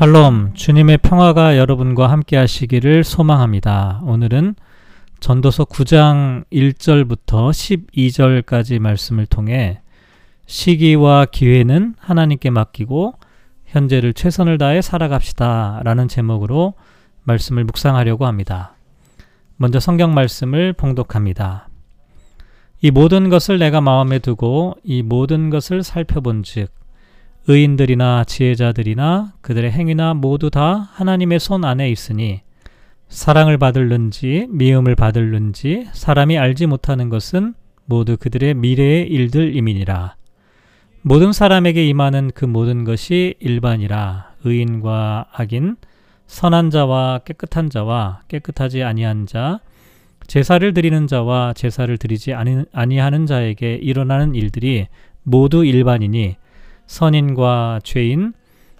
샬롬, 주님의 평화가 여러분과 함께 하시기를 소망합니다. 오늘은 전도서 9장 1절부터 12절까지 말씀을 통해 시기와 기회는 하나님께 맡기고 현재를 최선을 다해 살아갑시다 라는 제목으로 말씀을 묵상하려고 합니다. 먼저 성경 말씀을 봉독합니다. 이 모든 것을 내가 마음에 두고 이 모든 것을 살펴본 즉 의인들이나 지혜자들이나 그들의 행위나 모두 다 하나님의 손 안에 있으니 사랑을 받을는지 미움을 받을는지 사람이 알지 못하는 것은 모두 그들의 미래의 일들임이니라. 모든 사람에게 임하는 그 모든 것이 일반이라 의인과 악인 선한 자와 깨끗한 자와 깨끗하지 아니한 자 제사를 드리는 자와 제사를 드리지 아니하는 자에게 일어나는 일들이 모두 일반이니 선인과 죄인,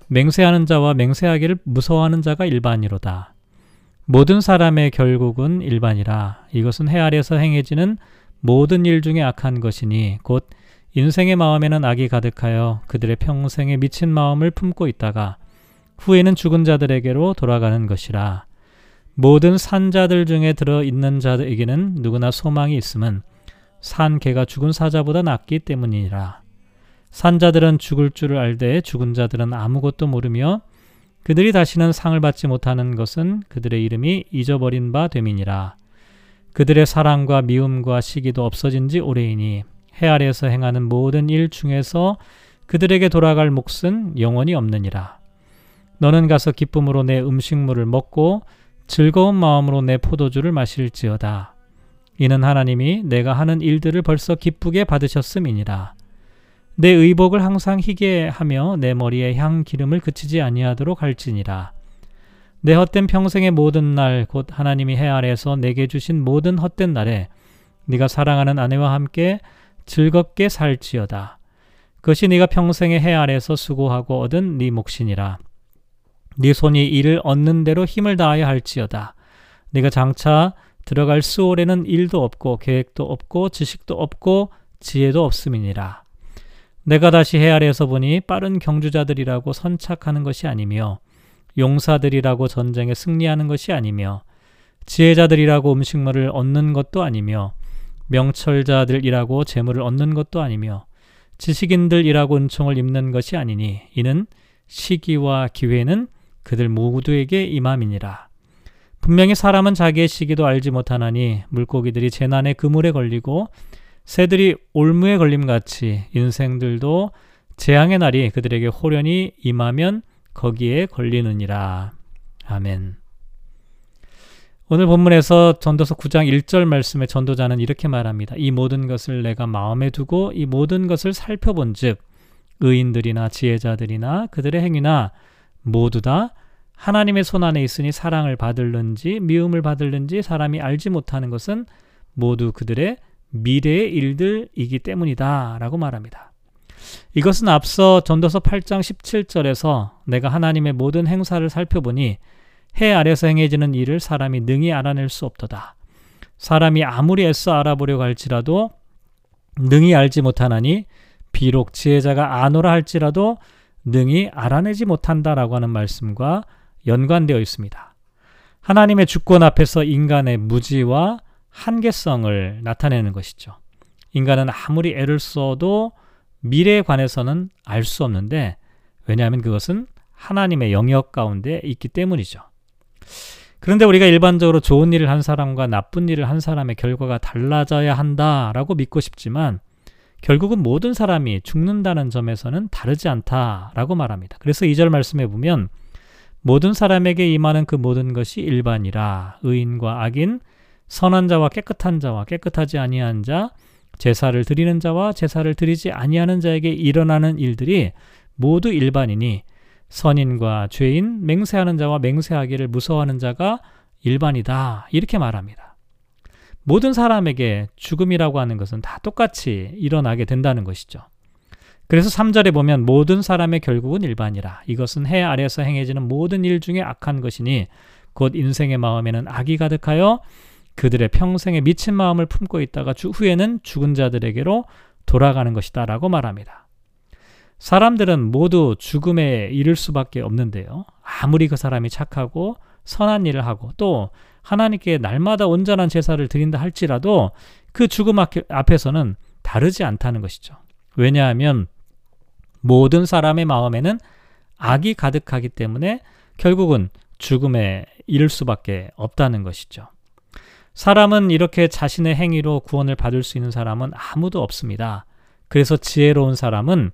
맹세하는 자와 맹세하기를 무서워하는 자가 일반이로다. 모든 사람의 결국은 일반이라 이것은 해 아래서 행해지는 모든 일 중에 악한 것이니 곧 인생의 마음에는 악이 가득하여 그들의 평생에 미친 마음을 품고 있다가 후에는 죽은 자들에게로 돌아가는 것이라. 모든 산자들 중에 들어 있는 자들에게는 누구나 소망이 있음은 산 개가 죽은 사자보다 낫기 때문이라. 산자들은 죽을 줄을 알되 죽은 자들은 아무것도 모르며 그들이 다시는 상을 받지 못하는 것은 그들의 이름이 잊어버린 바 됨이니라. 그들의 사랑과 미움과 시기도 없어진 지 오래이니 해 아래에서 행하는 모든 일 중에서 그들에게 돌아갈 몫은 영원히 없느니라. 너는 가서 기쁨으로 내 음식물을 먹고 즐거운 마음으로 내 포도주를 마실지어다. 이는 하나님이 내가 하는 일들을 벌써 기쁘게 받으셨음이니라. 내 의복을 항상 희게 하며 내 머리에 향 기름을 그치지 아니하도록 할지니라. 내 헛된 평생의 모든 날 곧 하나님이 해 아래에서 내게 주신 모든 헛된 날에 네가 사랑하는 아내와 함께 즐겁게 살지어다. 그것이 네가 평생의 해 아래에서 수고하고 얻은 네 몫이니라. 네 손이 이를 얻는 대로 힘을 다하여 할지어다. 네가 장차 들어갈 수월에는 일도 없고 계획도 없고 지식도 없고 지혜도 없음이니라. 내가 다시 해 아래에서 보니 빠른 경주자들이라고 선착하는 것이 아니며 용사들이라고 전쟁에 승리하는 것이 아니며 지혜자들이라고 음식물을 얻는 것도 아니며 명철자들이라고 재물을 얻는 것도 아니며 지식인들이라고 은총을 입는 것이 아니니 이는 시기와 기회는 그들 모두에게 임함이니라. 분명히 사람은 자기의 시기도 알지 못하나니 물고기들이 재난의 그물에 걸리고 새들이 올무에 걸림같이 인생들도 재앙의 날이 그들에게 호련히 임하면 거기에 걸리느니라. 아멘. 오늘 본문에서 전도서 9장 1절 말씀에 전도자는 이렇게 말합니다. 이 모든 것을 내가 마음에 두고 이 모든 것을 살펴본 즉, 의인들이나 지혜자들이나 그들의 행위나 모두 다 하나님의 손 안에 있으니 사랑을 받을는지 미움을 받을는지 사람이 알지 못하는 것은 모두 그들의 미래의 일들이기 때문이다. 라고 말합니다. 이것은 앞서 전도서 8장 17절에서 내가 하나님의 모든 행사를 살펴보니 해 아래서 행해지는 일을 사람이 능히 알아낼 수 없도다. 사람이 아무리 애써 알아보려고 할지라도 능히 알지 못하나니 비록 지혜자가 아노라 할지라도 능히 알아내지 못한다라고 하는 말씀과 연관되어 있습니다. 하나님의 주권 앞에서 인간의 무지와 한계성을 나타내는 것이죠. 인간은 아무리 애를 써도 미래에 관해서는 알 수 없는데 왜냐하면 그것은 하나님의 영역 가운데 있기 때문이죠. 그런데 우리가 일반적으로 좋은 일을 한 사람과 나쁜 일을 한 사람의 결과가 달라져야 한다라고 믿고 싶지만 결국은 모든 사람이 죽는다는 점에서는 다르지 않다라고 말합니다. 그래서 2절 말씀에 보면 모든 사람에게 임하는 그 모든 것이 일반이라 의인과 악인 선한 자와 깨끗한 자와 깨끗하지 아니한 자, 제사를 드리는 자와 제사를 드리지 아니하는 자에게 일어나는 일들이 모두 일반이니 선인과 죄인, 맹세하는 자와 맹세하기를 무서워하는 자가 일반이다. 이렇게 말합니다. 모든 사람에게 죽음이라고 하는 것은 다 똑같이 일어나게 된다는 것이죠. 그래서 3절에 보면 모든 사람의 결국은 일반이라. 이것은 해 아래에서 행해지는 모든 일 중에 악한 것이니 곧 인생의 마음에는 악이 가득하여 그들의 평생에 미친 마음을 품고 있다가 주 후에는 죽은 자들에게로 돌아가는 것이다 라고 말합니다. 사람들은 모두 죽음에 이를 수밖에 없는데요. 아무리 그 사람이 착하고 선한 일을 하고 또 하나님께 날마다 온전한 제사를 드린다 할지라도 그 죽음 앞에서는 다르지 않다는 것이죠. 왜냐하면 모든 사람의 마음에는 악이 가득하기 때문에 결국은 죽음에 이를 수밖에 없다는 것이죠. 사람은 이렇게 자신의 행위로 구원을 받을 수 있는 사람은 아무도 없습니다. 그래서 지혜로운 사람은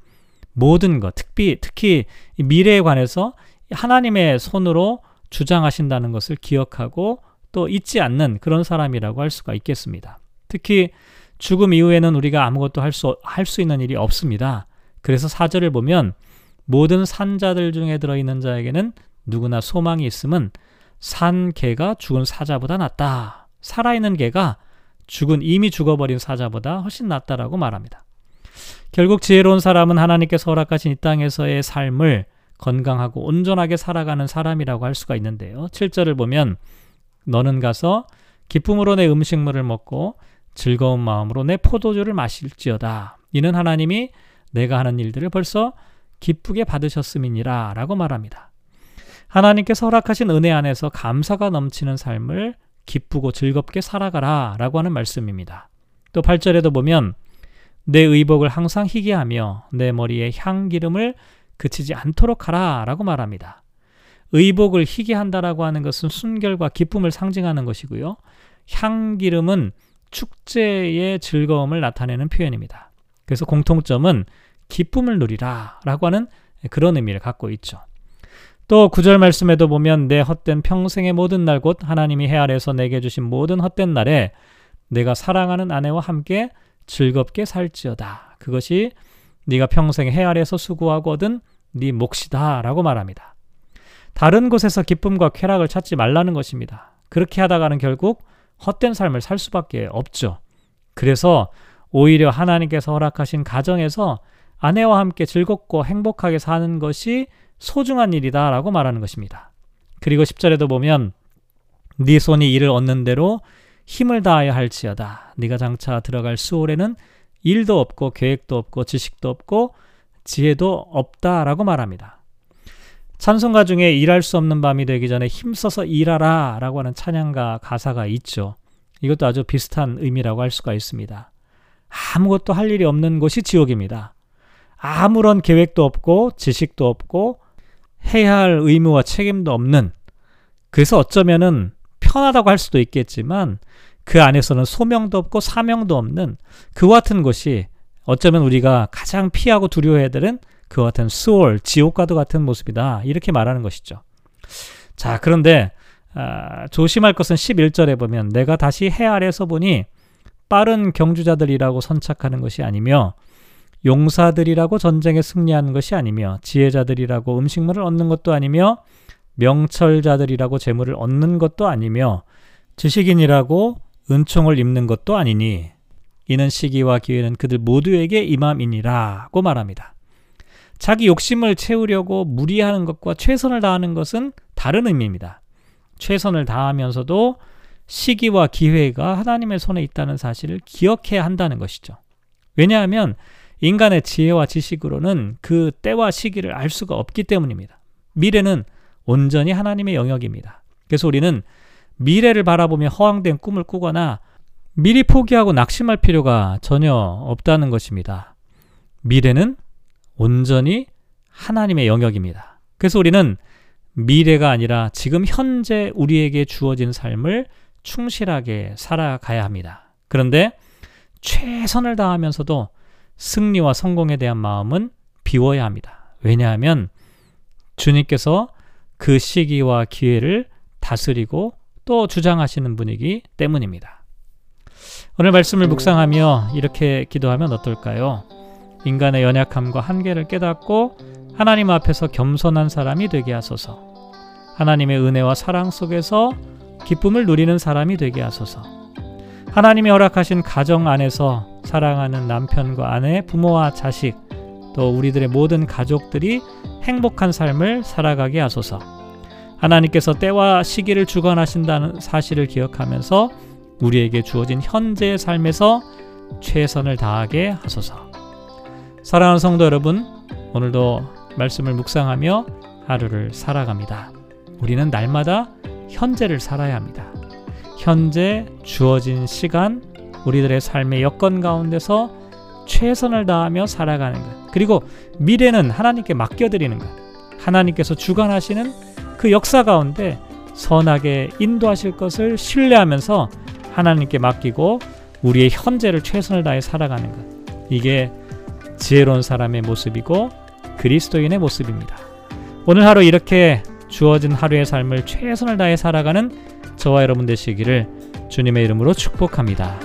모든 것, 특히, 특히 미래에 관해서 하나님의 손으로 주장하신다는 것을 기억하고 또 잊지 않는 그런 사람이라고 할 수가 있겠습니다. 특히 죽음 이후에는 우리가 아무것도 할 수, 할 수 있는 일이 없습니다. 그래서 사절을 보면 모든 산자들 중에 들어있는 자에게는 누구나 소망이 있음은 산 개가 죽은 사자보다 낫다. 살아있는 개가 죽은 이미 죽어버린 사자보다 훨씬 낫다라고 말합니다. 결국 지혜로운 사람은 하나님께서 허락하신 이 땅에서의 삶을 건강하고 온전하게 살아가는 사람이라고 할 수가 있는데요. 7절을 보면 너는 가서 기쁨으로 내 음식물을 먹고 즐거운 마음으로 내 포도주를 마실지어다. 이는 하나님이 내가 하는 일들을 벌써 기쁘게 받으셨음이니라 라고 말합니다. 하나님께서 허락하신 은혜 안에서 감사가 넘치는 삶을 기쁘고 즐겁게 살아가라 라고 하는 말씀입니다. 또 8절에도 보면 내 의복을 항상 희게 하며 내 머리에 향기름을 그치지 않도록 하라 라고 말합니다. 의복을 희게 한다라고 하는 것은 순결과 기쁨을 상징하는 것이고요. 향기름은 축제의 즐거움을 나타내는 표현입니다. 그래서 공통점은 기쁨을 누리라 라고 하는 그런 의미를 갖고 있죠. 또 구절 말씀에도 보면 내 헛된 평생의 모든 날 곧 하나님이 해 아래서 내게 주신 모든 헛된 날에 내가 사랑하는 아내와 함께 즐겁게 살지어다. 그것이 네가 평생 해 아래서 수고하고 얻은 네 몫이다라고 말합니다. 다른 곳에서 기쁨과 쾌락을 찾지 말라는 것입니다. 그렇게 하다가는 결국 헛된 삶을 살 수밖에 없죠. 그래서 오히려 하나님께서 허락하신 가정에서 아내와 함께 즐겁고 행복하게 사는 것이 소중한 일이다 라고 말하는 것입니다. 그리고 10절에도 보면 네 손이 이를 얻는 대로 힘을 다하여 할지어다. 네가 장차 들어갈 수월에는 일도 없고 계획도 없고 지식도 없고 지혜도 없다라고 말합니다. 찬송가 중에 일할 수 없는 밤이 되기 전에 힘써서 일하라 라고 하는 찬양가 가사가 있죠. 이것도 아주 비슷한 의미라고 할 수가 있습니다. 아무것도 할 일이 없는 곳이 지옥입니다. 아무런 계획도 없고 지식도 없고 해야 할 의무와 책임도 없는 그래서 어쩌면은 편하다고 할 수도 있겠지만 그 안에서는 소명도 없고 사명도 없는 그 같은 곳이 어쩌면 우리가 가장 피하고 두려워해야 되는 그 같은 수월, 지옥과도 같은 모습이다. 이렇게 말하는 것이죠. 자, 그런데 아, 조심할 것은 11절에 보면 내가 다시 해 아래서 보니 빠른 경주자들이라고 선착하는 것이 아니며 용사들이라고 전쟁에 승리하는 것이 아니며 지혜자들이라고 음식물을 얻는 것도 아니며 명철자들이라고 재물을 얻는 것도 아니며 지식인이라고 은총을 입는 것도 아니니 이는 시기와 기회는 그들 모두에게 임함이니라고 말합니다. 자기 욕심을 채우려고 무리하는 것과 최선을 다하는 것은 다른 의미입니다. 최선을 다하면서도 시기와 기회가 하나님의 손에 있다는 사실을 기억해야 한다는 것이죠. 왜냐하면 인간의 지혜와 지식으로는 그 때와 시기를 알 수가 없기 때문입니다. 미래는 온전히 하나님의 영역입니다. 그래서 우리는 미래를 바라보며 허황된 꿈을 꾸거나 미리 포기하고 낙심할 필요가 전혀 없다는 것입니다. 미래는 온전히 하나님의 영역입니다. 그래서 우리는 미래가 아니라 지금 현재 우리에게 주어진 삶을 충실하게 살아가야 합니다. 그런데 최선을 다하면서도 승리와 성공에 대한 마음은 비워야 합니다. 왜냐하면 주님께서 그 시기와 기회를 다스리고 또 주장하시는 분이기 때문입니다. 오늘 말씀을 묵상하며 이렇게 기도하면 어떨까요? 인간의 연약함과 한계를 깨닫고 하나님 앞에서 겸손한 사람이 되게 하소서. 하나님의 은혜와 사랑 속에서 기쁨을 누리는 사람이 되게 하소서. 하나님이 허락하신 가정 안에서 사랑하는 남편과 아내, 부모와 자식, 또 우리들의 모든 가족들이 행복한 삶을 살아가게 하소서. 하나님께서 때와 시기를 주관하신다는 사실을 기억하면서 우리에게 주어진 현재의 삶에서 최선을 다하게 하소서. 사랑하는 성도 여러분, 오늘도 말씀을 묵상하며 하루를 살아갑니다. 우리는 날마다 현재를 살아야 합니다. 현재 주어진 시간, 우리들의 삶의 여건 가운데서 최선을 다하며 살아가는 것. 그리고 미래는 하나님께 맡겨드리는 것. 하나님께서 주관하시는 그 역사 가운데 선하게 인도하실 것을 신뢰하면서 하나님께 맡기고 우리의 현재를 최선을 다해 살아가는 것. 이게 지혜로운 사람의 모습이고 그리스도인의 모습입니다. 오늘 하루 이렇게 주어진 하루의 삶을 최선을 다해 살아가는 저와 여러분 되시기를 주님의 이름으로 축복합니다.